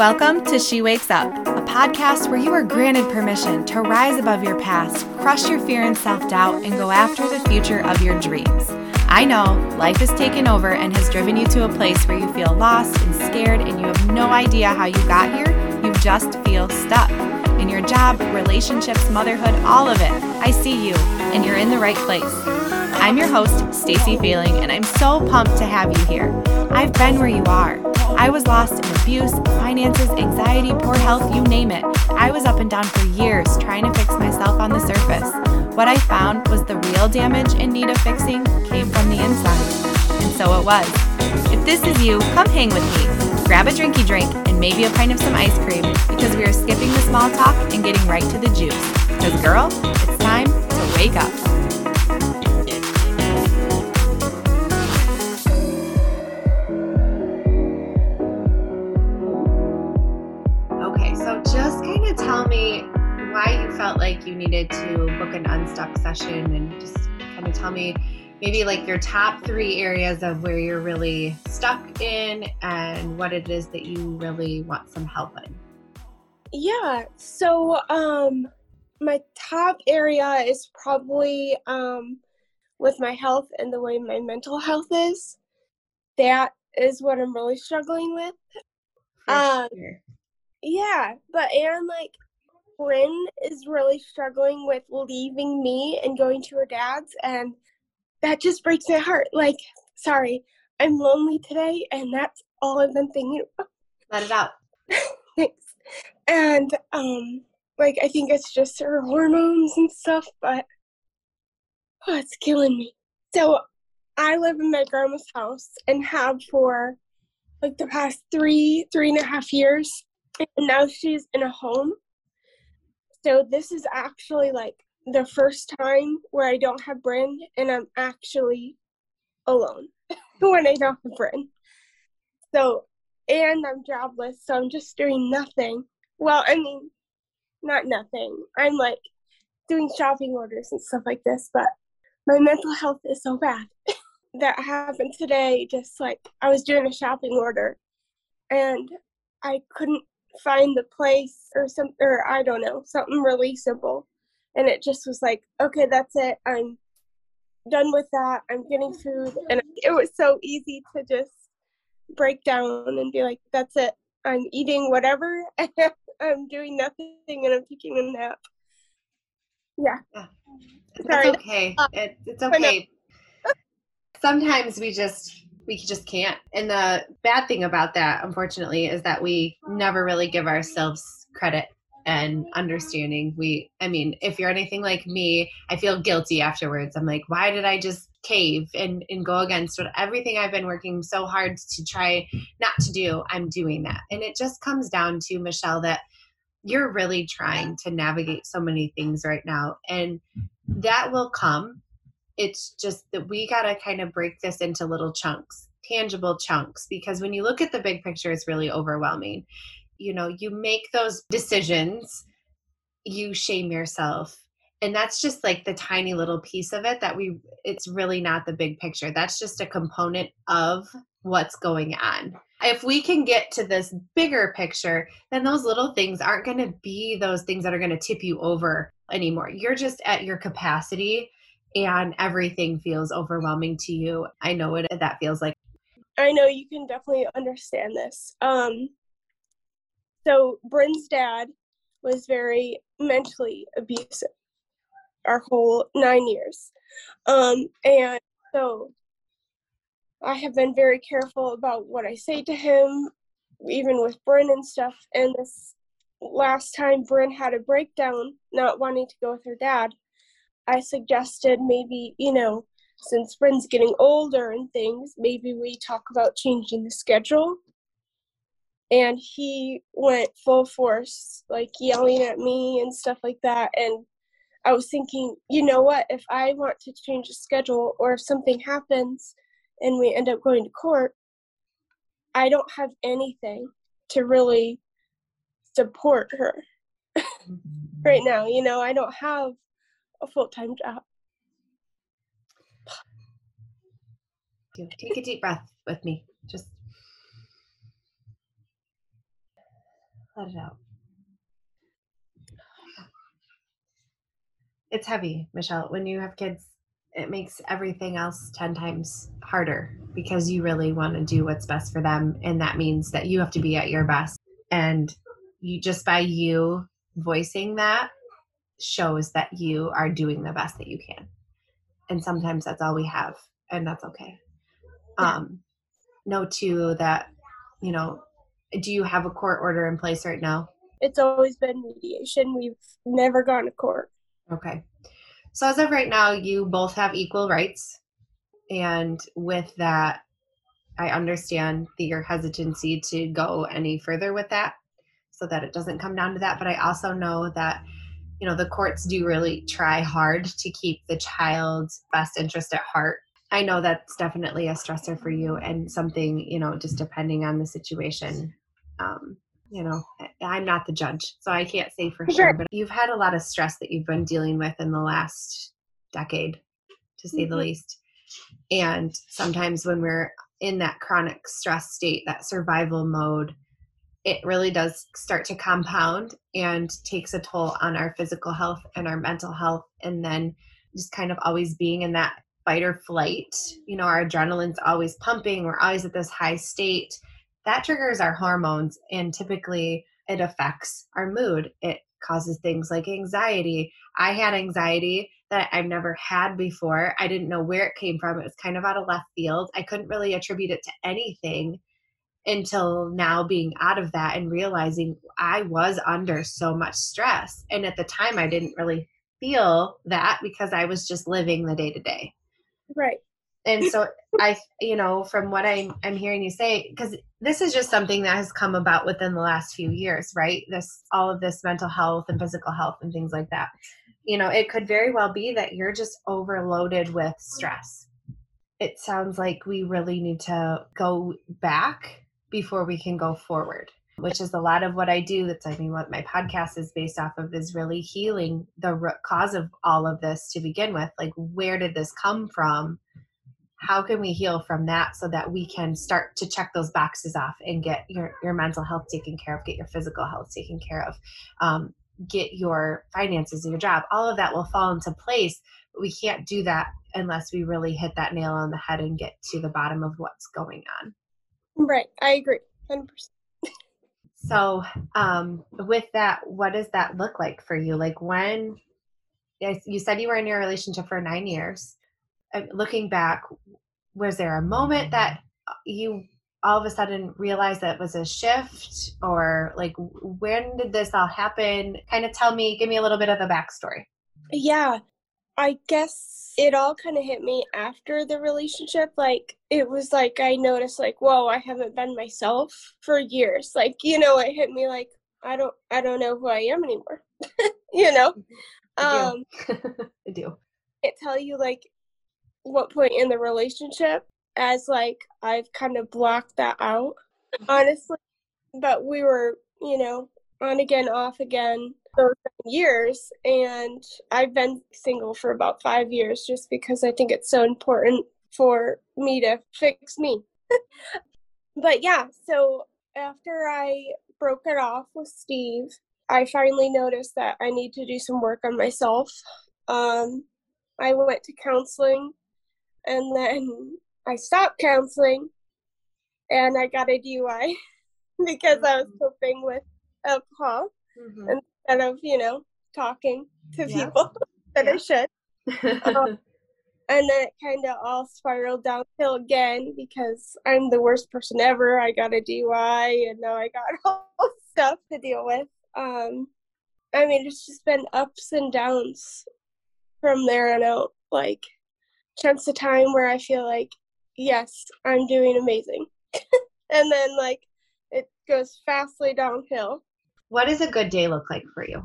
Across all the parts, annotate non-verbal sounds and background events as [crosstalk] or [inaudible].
Welcome to She Wakes Up, a podcast where you are granted permission to rise above your past, crush your fear and self doubt, and go after the future of your dreams. I know life has taken over and has driven you to a place where you feel lost and scared and you have no idea how you got here. You just feel stuck in your job, relationships, motherhood, all of it. I see you, and you're in the right place. I'm your host, Stacy Feeling, and I'm so pumped to have you here. I've been where you are. I was lost in abuse, finances, anxiety, poor health, you name it. I was up and down for years trying to fix myself on the surface. What I found was the real damage in need of fixing came from the inside. And so it was. If this is you, come hang with me. Grab a drinky drink and maybe a pint of some ice cream because we are skipping the small talk and getting right to the juice. Because, girl, it's time to wake up. Needed to book an unstuck session and just kind of tell me maybe like your top three areas of where you're really stuck in and what it is that you really want some help in. Yeah, so um my top area is probably um with my health and the way my mental health is. That is what I'm really struggling with. Um. Yeah, but and like Bryn is really struggling with leaving me and going to her dad's and that just breaks my heart. Like, sorry, I'm lonely today and that's all I've been thinking about. Let it out. [laughs] Thanks. And um like I think it's just her hormones and stuff, but oh, it's killing me. So I live in my grandma's house and have for like the past three, three and a half years. And now she's in a home. So this is actually like the first time where I don't have Bryn and I'm actually alone [laughs] when I don't have Bryn. So and I'm jobless, so I'm just doing nothing. Well, I mean, not nothing. I'm like doing shopping orders and stuff like this, but my mental health is so bad. [laughs] that happened today, just like I was doing a shopping order and I couldn't find the place or some or I don't know, something really simple. And it just was like, okay, that's it. I'm done with that. I'm getting food and it was so easy to just break down and be like, that's it. I'm eating whatever. [laughs] I'm doing nothing and I'm taking a nap. Yeah. Ah, it's Sorry. okay. It, it's okay. Sometimes we just we just can't. And the bad thing about that, unfortunately, is that we never really give ourselves credit and understanding. We, I mean, if you're anything like me, I feel guilty afterwards. I'm like, why did I just cave and and go against what everything I've been working so hard to try not to do? I'm doing that, and it just comes down to Michelle that you're really trying to navigate so many things right now, and that will come it's just that we got to kind of break this into little chunks tangible chunks because when you look at the big picture it's really overwhelming. You know you make those decisions you shame yourself and that's just like the tiny little piece of it that we it's really not the big picture. That's just a component of what's going on. If we can get to this bigger picture then those little things aren't going to be those things that are going to tip you over anymore. You're just at your capacity and everything feels overwhelming to you. I know what that feels like. I know you can definitely understand this. Um, so Bryn's dad was very mentally abusive our whole nine years. Um, and so I have been very careful about what I say to him, even with Bryn and stuff. And this last time Bryn had a breakdown, not wanting to go with her dad, I suggested maybe, you know, since Bryn's getting older and things, maybe we talk about changing the schedule. And he went full force, like yelling at me and stuff like that. And I was thinking, you know what, if I want to change the schedule or if something happens and we end up going to court, I don't have anything to really support her [laughs] mm-hmm. right now. You know, I don't have a full time job. Take a deep breath with me. Just Let it out. It's heavy, Michelle. When you have kids, it makes everything else 10 times harder because you really want to do what's best for them. And that means that you have to be at your best. And you just by you voicing that shows that you are doing the best that you can. And sometimes that's all we have, and that's okay. Um, know too that, you know, do you have a court order in place right now? It's always been mediation. We've never gone to court. Okay. So as of right now, you both have equal rights. And with that, I understand the, your hesitancy to go any further with that so that it doesn't come down to that. But I also know that, you know, the courts do really try hard to keep the child's best interest at heart. I know that's definitely a stressor for you and something, you know, just depending on the situation. Um, you know, I'm not the judge, so I can't say for sure, but you've had a lot of stress that you've been dealing with in the last decade, to say mm-hmm. the least. And sometimes when we're in that chronic stress state, that survival mode, it really does start to compound and takes a toll on our physical health and our mental health. And then just kind of always being in that fight or flight, you know, our adrenaline's always pumping, we're always at this high state that triggers our hormones and typically it affects our mood. It causes things like anxiety. I had anxiety that I've never had before. I didn't know where it came from. It was kind of out of left field. I couldn't really attribute it to anything until now being out of that and realizing I was under so much stress. And at the time, I didn't really feel that because I was just living the day to day. Right and so [laughs] i you know from what i'm i'm hearing you say because this is just something that has come about within the last few years right this all of this mental health and physical health and things like that you know it could very well be that you're just overloaded with stress it sounds like we really need to go back before we can go forward which is a lot of what I do. That's, I mean, what my podcast is based off of is really healing the root cause of all of this to begin with. Like, where did this come from? how can we heal from that so that we can start to check those boxes off and get your, your mental health taken care of get your physical health taken care of um, get your finances and your job all of that will fall into place but we can't do that unless we really hit that nail on the head and get to the bottom of what's going on right i agree 100% so um, with that what does that look like for you? Like when you said you were in your relationship for nine years. Looking back, was there a moment that you all of a sudden realized that it was a shift? Or like when did this all happen? Kind of tell me give me a little bit of the backstory. Yeah i guess it all kind of hit me after the relationship like it was like i noticed like whoa i haven't been myself for years. Like you know it hit me like i don't i don't know who i am anymore [laughs] you know? I um [laughs] i do. it tell you like what point in the relationship as like I've kind of blocked that out, mm-hmm. honestly. But we were, you know, on again, off again for years. And I've been single for about five years just because I think it's so important for me to fix me. [laughs] but yeah, so after I broke it off with Steve, I finally noticed that I need to do some work on myself. Um, I went to counseling and then I stopped counseling and I got a DUI [laughs] because. I was mm-hmm. coping with alcohol mm-hmm. instead of, you know, talking to yeah. people [laughs] that yeah. I should. [laughs] um, and then it kind of all spiraled downhill again because I'm the worst person ever. I got a DUI and now I got [laughs] all stuff to deal with. Um, I mean, it's just been ups and downs from there on out. Like, chance of time where I feel like, yes, I'm doing amazing. and then like it goes fastly downhill. What does a good day look like for you?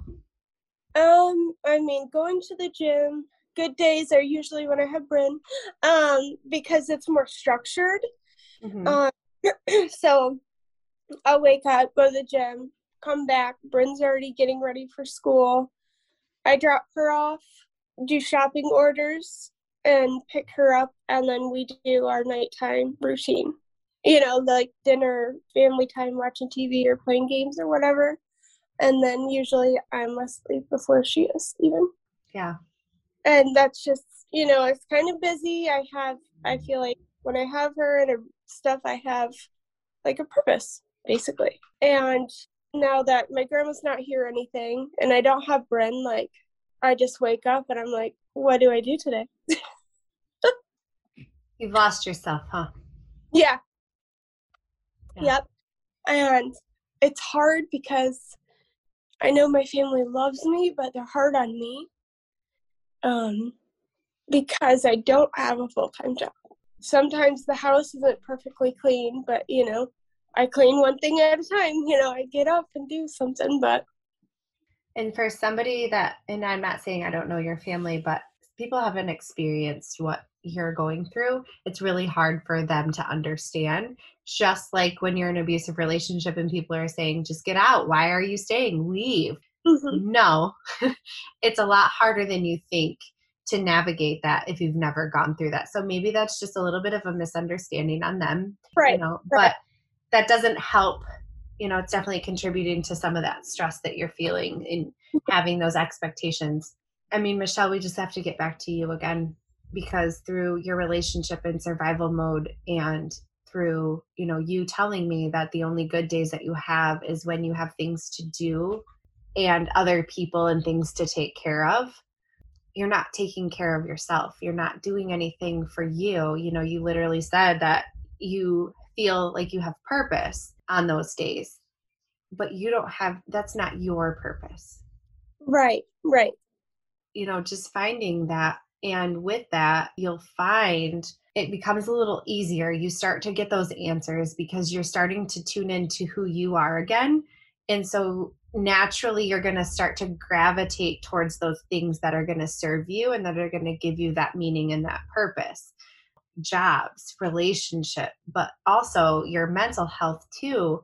Um, I mean, going to the gym. Good days are usually when I have Bryn, um, because it's more structured. Mm-hmm. Um, [clears throat] so I'll wake up, go to the gym, come back. Bryn's already getting ready for school. I drop her off, do shopping orders, and pick her up and then we do our nighttime routine you know like dinner family time watching tv or playing games or whatever and then usually I'm asleep before she is even. Yeah. And that's just you know it's kind of busy. I have I feel like when I have her and stuff, I have like a purpose basically. And now that my grandma's not here or anything, and I don't have Bryn, like I just wake up and I'm like, what do I do today? [laughs] You've lost yourself, huh? Yeah. yeah. Yep. And it's hard because I know my family loves me, but they're hard on me. Um, because I don't have a full time job. Sometimes the house isn't perfectly clean, but you know, I clean one thing at a time. You know, I get up and do something, but. And for somebody that, and I'm not saying I don't know your family, but people haven't experienced what you're going through, it's really hard for them to understand. Just like when you're in an abusive relationship and people are saying, just get out. Why are you staying? Leave. Mm-hmm. No, [laughs] it's a lot harder than you think to navigate that if you've never gone through that. So maybe that's just a little bit of a misunderstanding on them. Right. You know, right. but that doesn't help. You know, it's definitely contributing to some of that stress that you're feeling in having those expectations. I mean, Michelle, we just have to get back to you again because through your relationship in survival mode and through, you know, you telling me that the only good days that you have is when you have things to do and other people and things to take care of you're not taking care of yourself. You're not doing anything for you. You know you literally said that you feel like you have purpose on those days but you don't have that's not your purpose. Right right. You know just finding that and with that you'll find it becomes a little easier. You start to get those answers because you're starting to tune into who you are again. And so naturally you're going to start to gravitate towards those things that are going to serve you and that are going to give you that meaning and that purpose. Jobs relationship but also your mental health too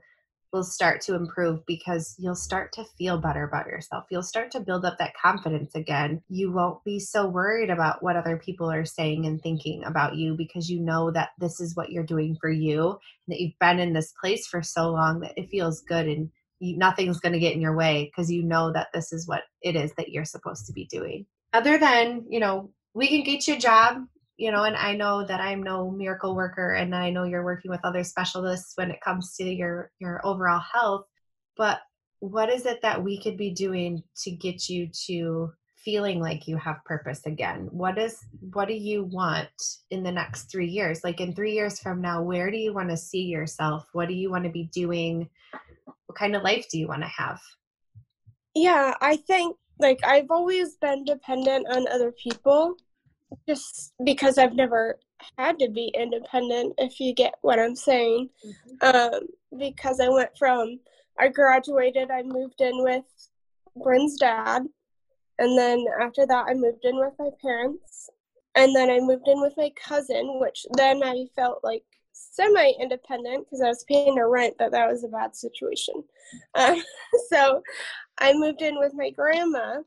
will start to improve because you'll start to feel better about yourself. You'll start to build up that confidence again. You won't be so worried about what other people are saying and thinking about you because you know that this is what you're doing for you, and that you've been in this place for so long that it feels good and you, nothing's going to get in your way because you know that this is what it is that you're supposed to be doing. Other than, you know, we can get you a job, you know, and I know that I'm no miracle worker and I know you're working with other specialists when it comes to your your overall health, but what is it that we could be doing to get you to feeling like you have purpose again? What is what do you want in the next 3 years? Like in 3 years from now where do you want to see yourself? What do you want to be doing? What kind of life do you want to have? Yeah i think like i've always been dependent on other people just because i've never had to be independent if you get what i'm saying mm-hmm. um, because i went from i graduated i moved in with bryn's dad and then after that i moved in with my parents and then i moved in with my cousin which then i felt like semi independent because I was paying her rent, but that was a bad situation. Uh, [laughs] so I moved in with my grandma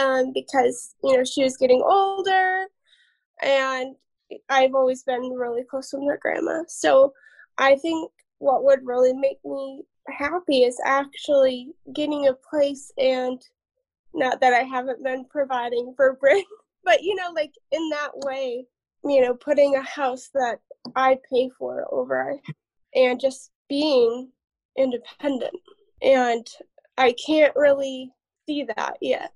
um, because, you know, she was getting older and I've always been really close with my grandma. So I think what would really make me happy is actually getting a place and not that I haven't been providing for [laughs] Bryn, but you know, like in that way, you know, putting a house that I pay for over and just being independent. And I can't really see that yet.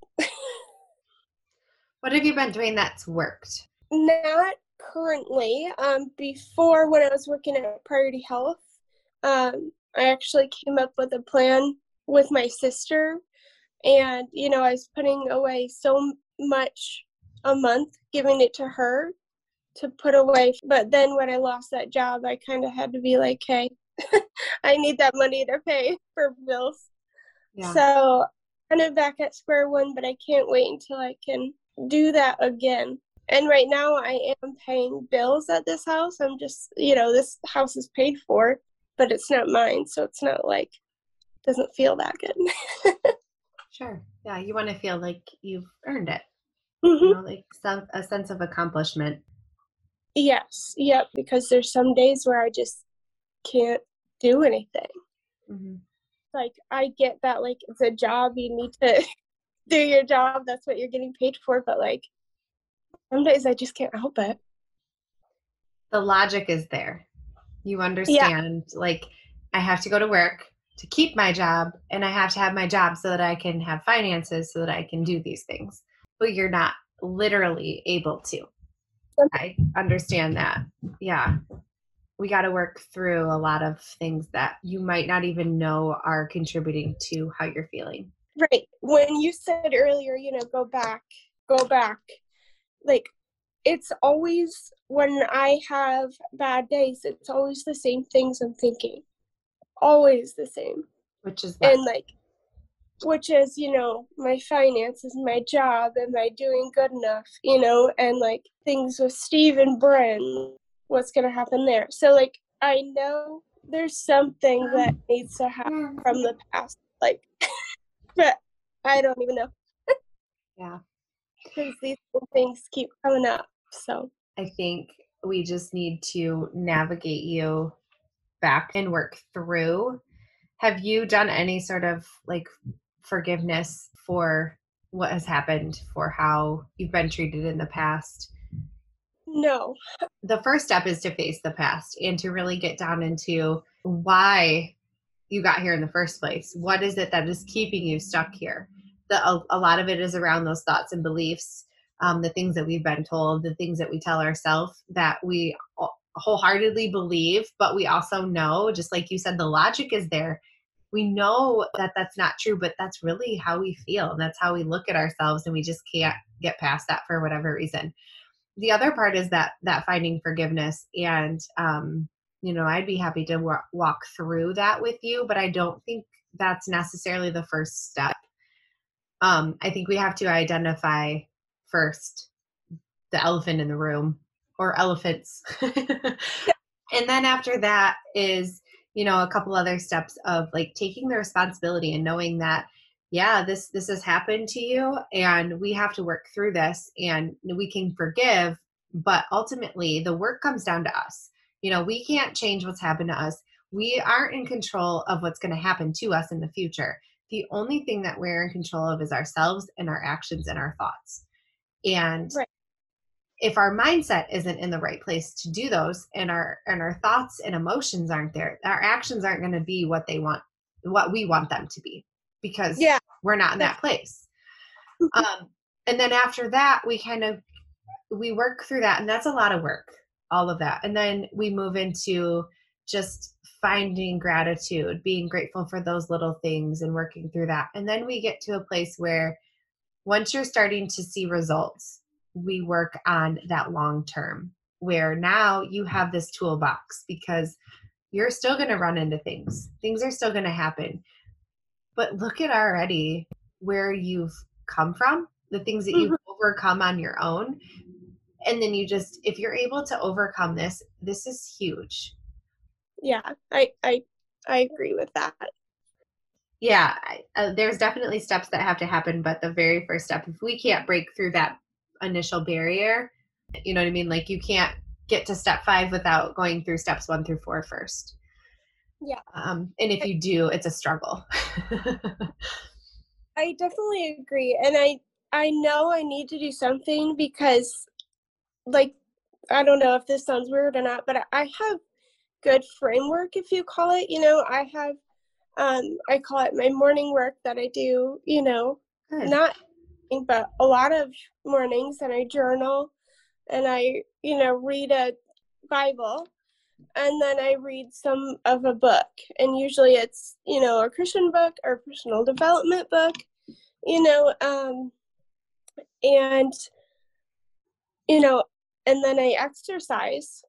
what have you been doing that's worked? Not currently. Um, before, when I was working at Priority Health, um, I actually came up with a plan with my sister. And, you know, I was putting away so much a month, giving it to her to put away. But then when I lost that job, I kind of had to be like, hey, [laughs] I need that money to pay for bills. Yeah. So kind of back at square one, but I can't wait until I can do that again. And right now I am paying bills at this house. I'm just, you know, this house is paid for, but it's not mine. So it's not like, doesn't feel that good. [laughs] sure. Yeah. You want to feel like you've earned it. Mm-hmm. You know, like some, a sense of accomplishment. Yes, yep, because there's some days where I just can't do anything. Mm-hmm. Like I get that like it's a job you need to [laughs] do your job. That's what you're getting paid for. But like some days I just can't help it. The logic is there. You understand, yeah. like I have to go to work to keep my job, and I have to have my job so that I can have finances so that I can do these things. But you're not literally able to. I understand that. Yeah. We got to work through a lot of things that you might not even know are contributing to how you're feeling. Right. When you said earlier, you know, go back, go back, like it's always when I have bad days, it's always the same things I'm thinking. Always the same. Which is and like which is, you know, my finances, my job, am I doing good enough, you know, and like things with Steve and Bryn, what's gonna happen there. So like I know there's something that needs to happen from the past. Like [laughs] but I don't even know. yeah. Because these things keep coming up. So I think we just need to navigate you back and work through. Have you done any sort of like forgiveness for what has happened, for how you've been treated in the past? No. The first step is to face the past and to really get down into why you got here in the first place. What is it that is keeping you stuck here? The, a, a lot of it is around those thoughts and beliefs um, the things that we've been told, the things that we tell ourselves that we wholeheartedly believe, but we also know, just like you said, the logic is there. We know that that's not true, but that's really how we feel. And that's how we look at ourselves, and we just can't get past that for whatever reason. The other part is that that finding forgiveness, and um, you know, I'd be happy to w- walk through that with you, but I don't think that's necessarily the first step. Um, I think we have to identify first the elephant in the room or elephants. [laughs] and then after that is, you know, a couple other steps of like taking the responsibility and knowing that yeah, this this has happened to you and we have to work through this and we can forgive, but ultimately the work comes down to us. You know, we can't change what's happened to us. We aren't in control of what's going to happen to us in the future. The only thing that we're in control of is ourselves and our actions and our thoughts. And right. if our mindset isn't in the right place to do those and our and our thoughts and emotions aren't there, our actions aren't going to be what they want what we want them to be because yeah. we're not in that place. um, and then after that we kind of we work through that and that's a lot of work all of that and then we move into just finding gratitude being grateful for those little things and working through that and then we get to a place where once you're starting to see results, we work on that long term where now you have this toolbox because you're still going to run into things. Things are still going to happen. But look at already where you've come from, the things that you've mm-hmm. overcome on your own. And then you just if you're able to overcome this, this is huge. Yeah, I I I agree with that yeah uh, there's definitely steps that have to happen but the very first step if we can't break through that initial barrier you know what i mean like you can't get to step five without going through steps one through four first yeah um and if you do it's a struggle [laughs] i definitely agree and i i know i need to do something because like i don't know if this sounds weird or not but i have good framework if you call it you know i have um, I call it my morning work that I do, you know, Good. not, but a lot of mornings and I journal and I, you know, read a Bible and then I read some of a book. And usually it's, you know, a Christian book or a personal development book, you know, um, and, you know, and then I exercise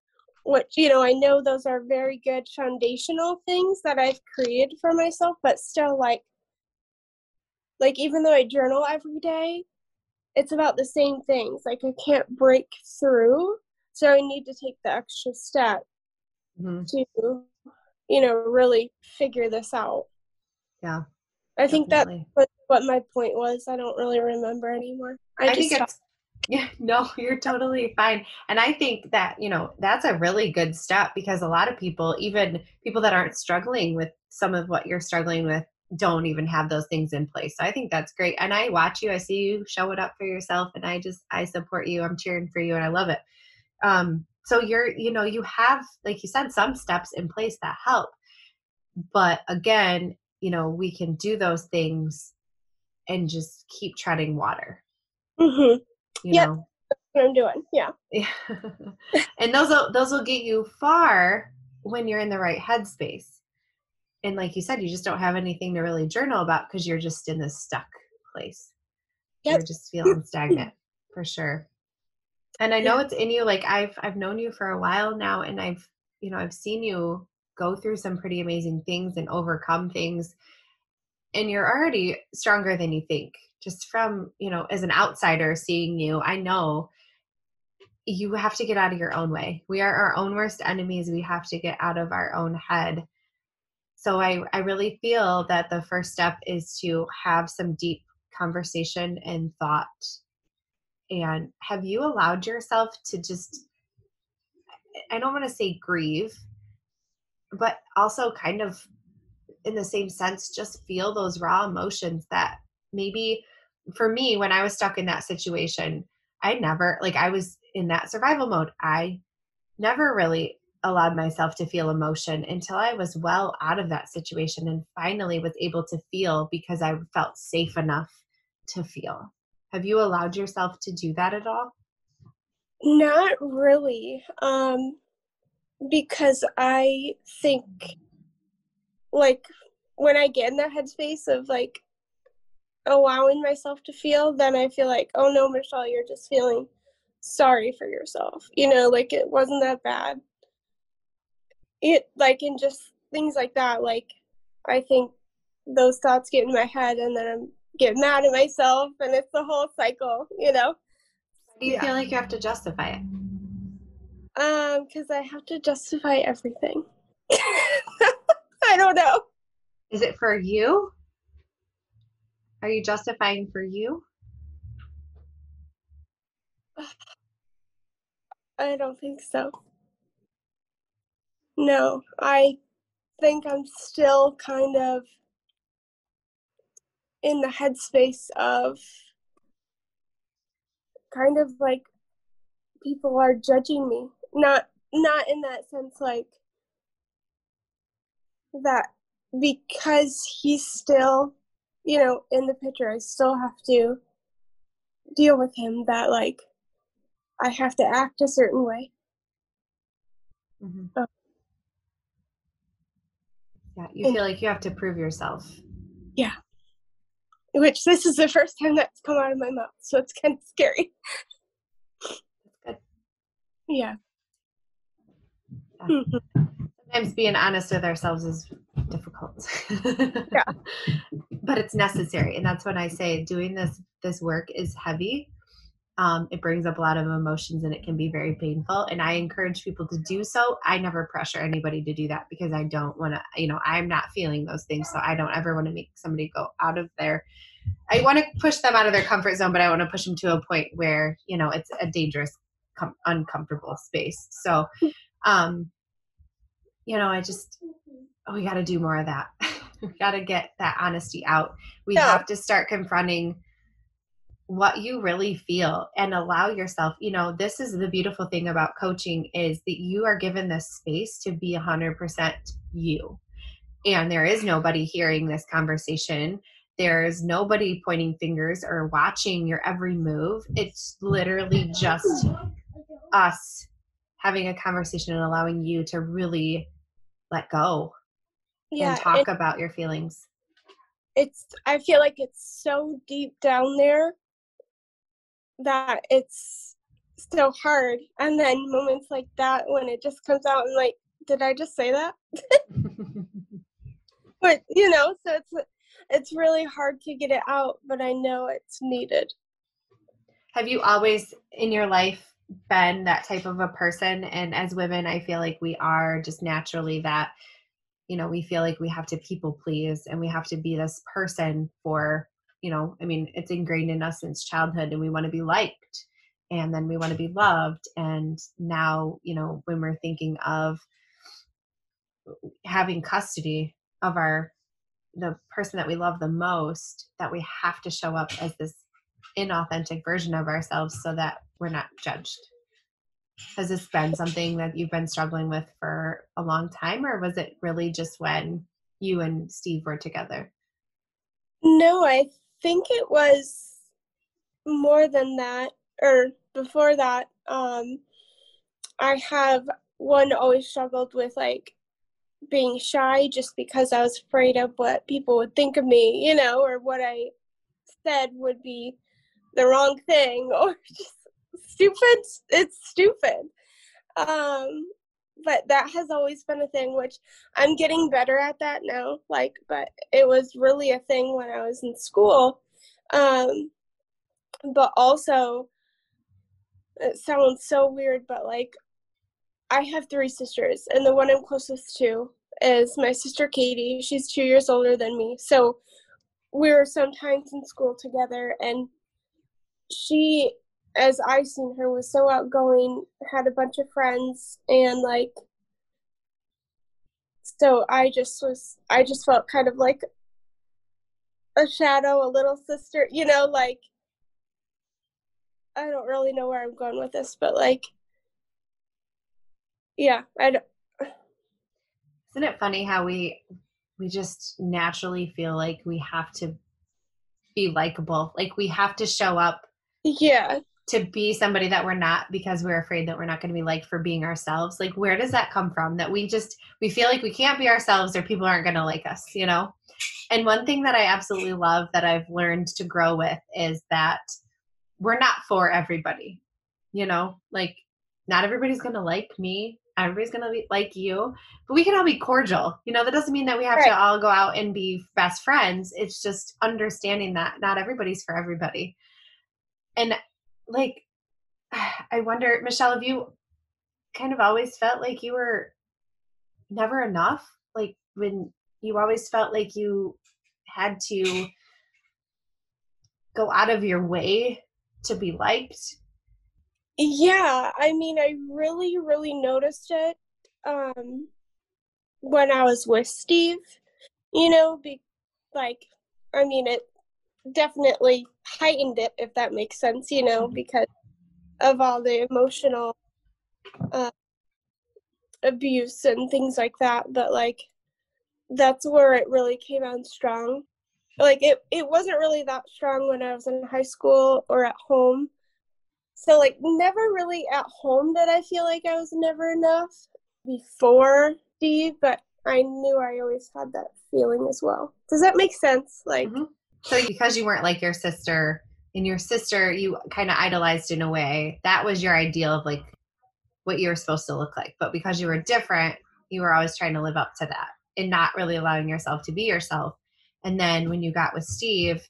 which you know i know those are very good foundational things that i've created for myself but still like like even though i journal every day it's about the same things like i can't break through so i need to take the extra step mm-hmm. to you know really figure this out yeah i think that was what my point was i don't really remember anymore i, I think it's [laughs] yeah, no, you're totally fine. And I think that, you know, that's a really good step because a lot of people, even people that aren't struggling with some of what you're struggling with, don't even have those things in place. So I think that's great. And I watch you, I see you show it up for yourself and I just I support you. I'm cheering for you and I love it. Um so you're you know you have like you said some steps in place that help. But again, you know, we can do those things and just keep treading water. Mm-hmm. You Yep. know. What I'm doing. Yeah. Yeah. [laughs] and those will those will get you far when you're in the right headspace. And like you said, you just don't have anything to really journal about because you're just in this stuck place. Yep. You're just feeling stagnant for sure. And I know it's in you. Like I've I've known you for a while now, and I've you know I've seen you go through some pretty amazing things and overcome things. And you're already stronger than you think. Just from you know as an outsider seeing you, I know you have to get out of your own way. We are our own worst enemies. We have to get out of our own head. So I, I really feel that the first step is to have some deep conversation and thought. And have you allowed yourself to just, I don't want to say grieve, but also kind of in the same sense, just feel those raw emotions that maybe for me, when I was stuck in that situation, I never, like, I was in that survival mode. I never really allowed myself to feel emotion until I was well out of that situation and finally was able to feel because I felt safe enough to feel. Have you allowed yourself to do that at all? Not really. Um because I think like when I get in that headspace of like allowing myself to feel, then I feel like, oh no, Michelle, you're just feeling sorry for yourself. You know, like it wasn't that bad. It like in just things like that, like I think those thoughts get in my head and then I'm get mad at myself and it's the whole cycle, you know? Do you Yeah. feel like you have to justify it? Um, because I have to justify everything. [laughs] I don't know. Is it for you? Are you justifying for you? [sighs] I don't think so. No, I think I'm still kind of in the headspace of kind of like people are judging me. Not not in that sense like that because he's still, you know, in the picture, I still have to deal with him that like I have to act a certain way. Mhm. Oh. Yeah, you feel like you have to prove yourself. Which this is the first time that's come out of my mouth, so it's kind of scary. Good. Yeah. Yeah. Mhm. Sometimes being honest with ourselves is difficult. Yeah. [laughs] But it's necessary. And that's when I say doing this this work is heavy. Um, it brings up a lot of emotions and it can be very painful. And I encourage people to do so. I never pressure anybody to do that because I don't want to, you know, I'm not feeling those things. So I don't ever want to make somebody go out of their, I want to push them out of their comfort zone, but I want to push them to a point where, you know, it's a dangerous, com- uncomfortable space. So, um, you know, I just, oh, we got to do more of that. [laughs] we got to get that honesty out. We Yeah. have to start confronting what you really feel and allow yourself you know this is the beautiful thing about coaching is that you are given this space to be 100% you. And there is nobody hearing this conversation. There's nobody pointing fingers or watching your every move. It's literally just us having a conversation and allowing you to really let go Yeah. and talk and about your feelings. It's I feel like it's so deep down there that it's so hard. And then moments like that when it just comes out and like, did I just say that? [laughs] But you know, so it's it's really hard to get it out, but I know it's needed. Have you always in your life been that type of a person? And as women, I feel like we are just naturally that, you know, we feel like we have to people please and we have to be this person for, you know, I mean, it's ingrained in us since childhood and we want to be liked and then we want to be loved. And now, you know, when we're thinking of having custody of our the person that we love the most that we have to show up as this inauthentic version of ourselves so that we're not judged has this been something that you've been struggling with for a long time or was it really just when you and steve were together no i think it was more than that or before that um i have one always struggled with like being shy just because I was afraid of what people would think of me, you know, or what I said would be the wrong thing [laughs] or just stupid. It's stupid. Um, but that has always been a thing, which I'm getting better at that now. Like, but it was really a thing when I was in school. Um, but also, it sounds so weird, but like I have three sisters, and the one I'm closest to is my sister Katie. She's two years older than me. So we were sometimes in school together, and she, as I seen her, was so outgoing, had a bunch of friends, and like, so I just was, I just felt kind of like a shadow, a little sister, you know, like, I don't really know where I'm going with this, but like, yeah, I don't. Isn't it funny how we we just naturally feel like we have to be likable, like we have to show up, yeah, to be somebody that we're not because we're afraid that we're not going to be liked for being ourselves. Like, where does that come from? That we just we feel like we can't be ourselves or people aren't going to like us, you know? And one thing that I absolutely love that I've learned to grow with is that we're not for everybody. You know, like not everybody's going to like me everybody's gonna be like you but we can all be cordial you know that doesn't mean that we have right. to all go out and be best friends it's just understanding that not everybody's for everybody and like [sighs] i wonder michelle have you kind of always felt like you were never enough like when you always felt like you had to [laughs] go out of your way to be liked yeah, I mean, I really, really noticed it um, when I was with Steve. You know, be like, I mean, it definitely heightened it, if that makes sense. You know, mm-hmm. because of all the emotional uh, abuse and things like that. But like, that's where it really came on strong. Like, it it wasn't really that strong when I was in high school or at home so like never really at home did I feel like I was never enough before Steve, but I knew I always had that feeling as well. Does that make sense? Like mm-hmm. So because you weren't like your sister and your sister you kind of idolized in a way, that was your ideal of like what you were supposed to look like. But because you were different, you were always trying to live up to that and not really allowing yourself to be yourself. And then when you got with Steve,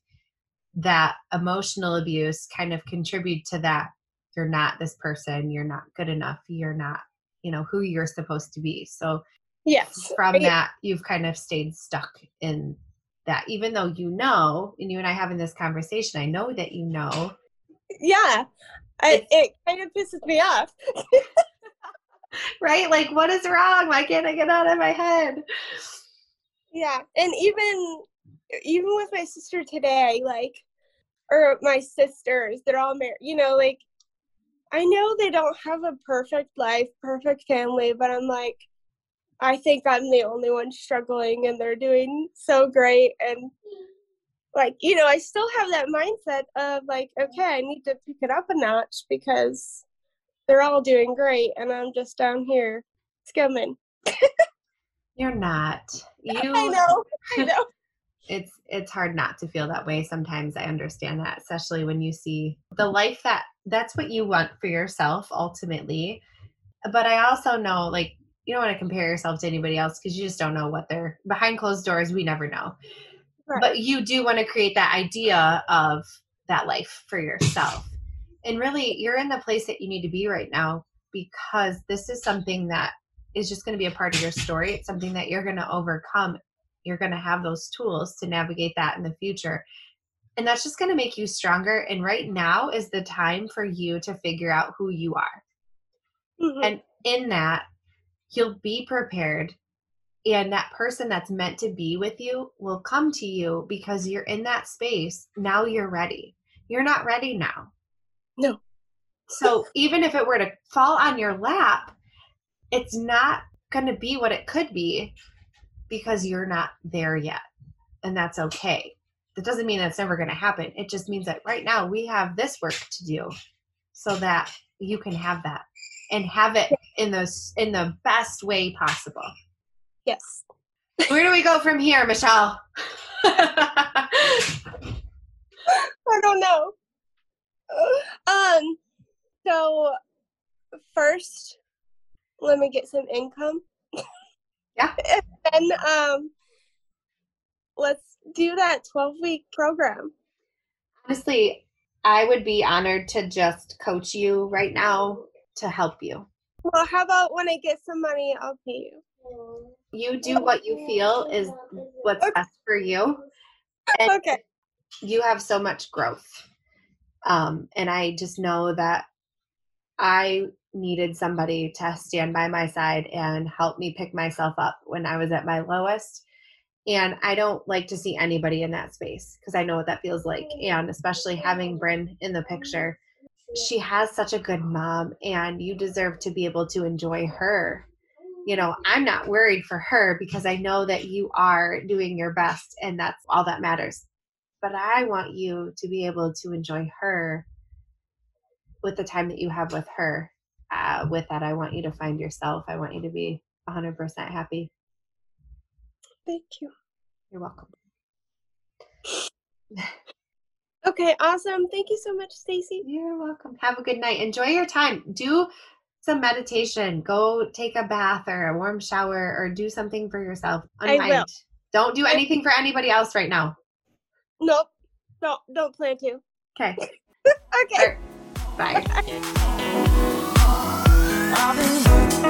that emotional abuse kind of contribute to that you're not this person you're not good enough you're not you know who you're supposed to be so yes from that you've kind of stayed stuck in that even though you know and you and i having this conversation i know that you know. Yeah. I, it kind of pisses me off. [laughs] Right? Like what is wrong? Why can't i get out of my head? Yeah. And even even with my sister today like or my sisters they're all married you know like I know they don't have a perfect life, perfect family, but I'm like, I think I'm the only one struggling and they're doing so great. And like, you know, I still have that mindset of like, okay, I need to pick it up a notch because they're all doing great and I'm just down here skimming. You're not. [laughs] You I know. I [laughs] know. it's it's hard not to feel that way sometimes. I understand that, especially when you see the life that that's what you want for yourself ultimately. But I also know, like, you don't want to compare yourself to anybody else because you just don't know what they're behind closed doors. We never know. Right. But you do want to create that idea of that life for yourself. And really, you're in the place that you need to be right now because this is something that is just going to be a part of your story. It's something that you're going to overcome. You're going to have those tools to navigate that in the future and that's just going to make you stronger and right now is the time for you to figure out who you are mm-hmm. and in that you'll be prepared And that person that's meant to be with you will come to you because you're in that space. Now you're ready. You're not ready now. No. So even if it were to fall on your lap, it's not going to be what it could be because you're not there yet. And that's okay. That doesn't mean that's never going to happen. It just means that right now we have this work to do so that you can have that and have it in the in the best way possible. Yes. Where do we go from here, Michelle? [laughs] I don't know. Um so first let me get some income. Yeah. [laughs] and then um let's do that 12 week program. Honestly, I would be honored to just coach you right now to help you. Well, how about when I get some money, I'll pay you. You do what you feel is what's best for you. And Okay. you have so much growth. Um, and I just know that I needed somebody to stand by my side and help me pick myself up when I was at my lowest. And I don't like to see anybody in that space because I know what that feels like. And especially having Bryn in the picture, she has such a good mom, and you deserve to be able to enjoy her. You know, I'm not worried for her because I know that you are doing your best, and that's all that matters. But I want you to be able to enjoy her with the time that you have with her. Uh, with that, I want you to find yourself. I want you to be 100% happy. Thank you. You're welcome. [laughs] Okay, awesome. Thank you so much, Stacy. You're welcome. Have a good night. Enjoy your time. Do some meditation. Go take a bath or a warm shower or do something for yourself. I will. Don't do anything for anybody else right now. Nope. Don't don't plan to. Okay. [laughs] Okay. Bye. I've been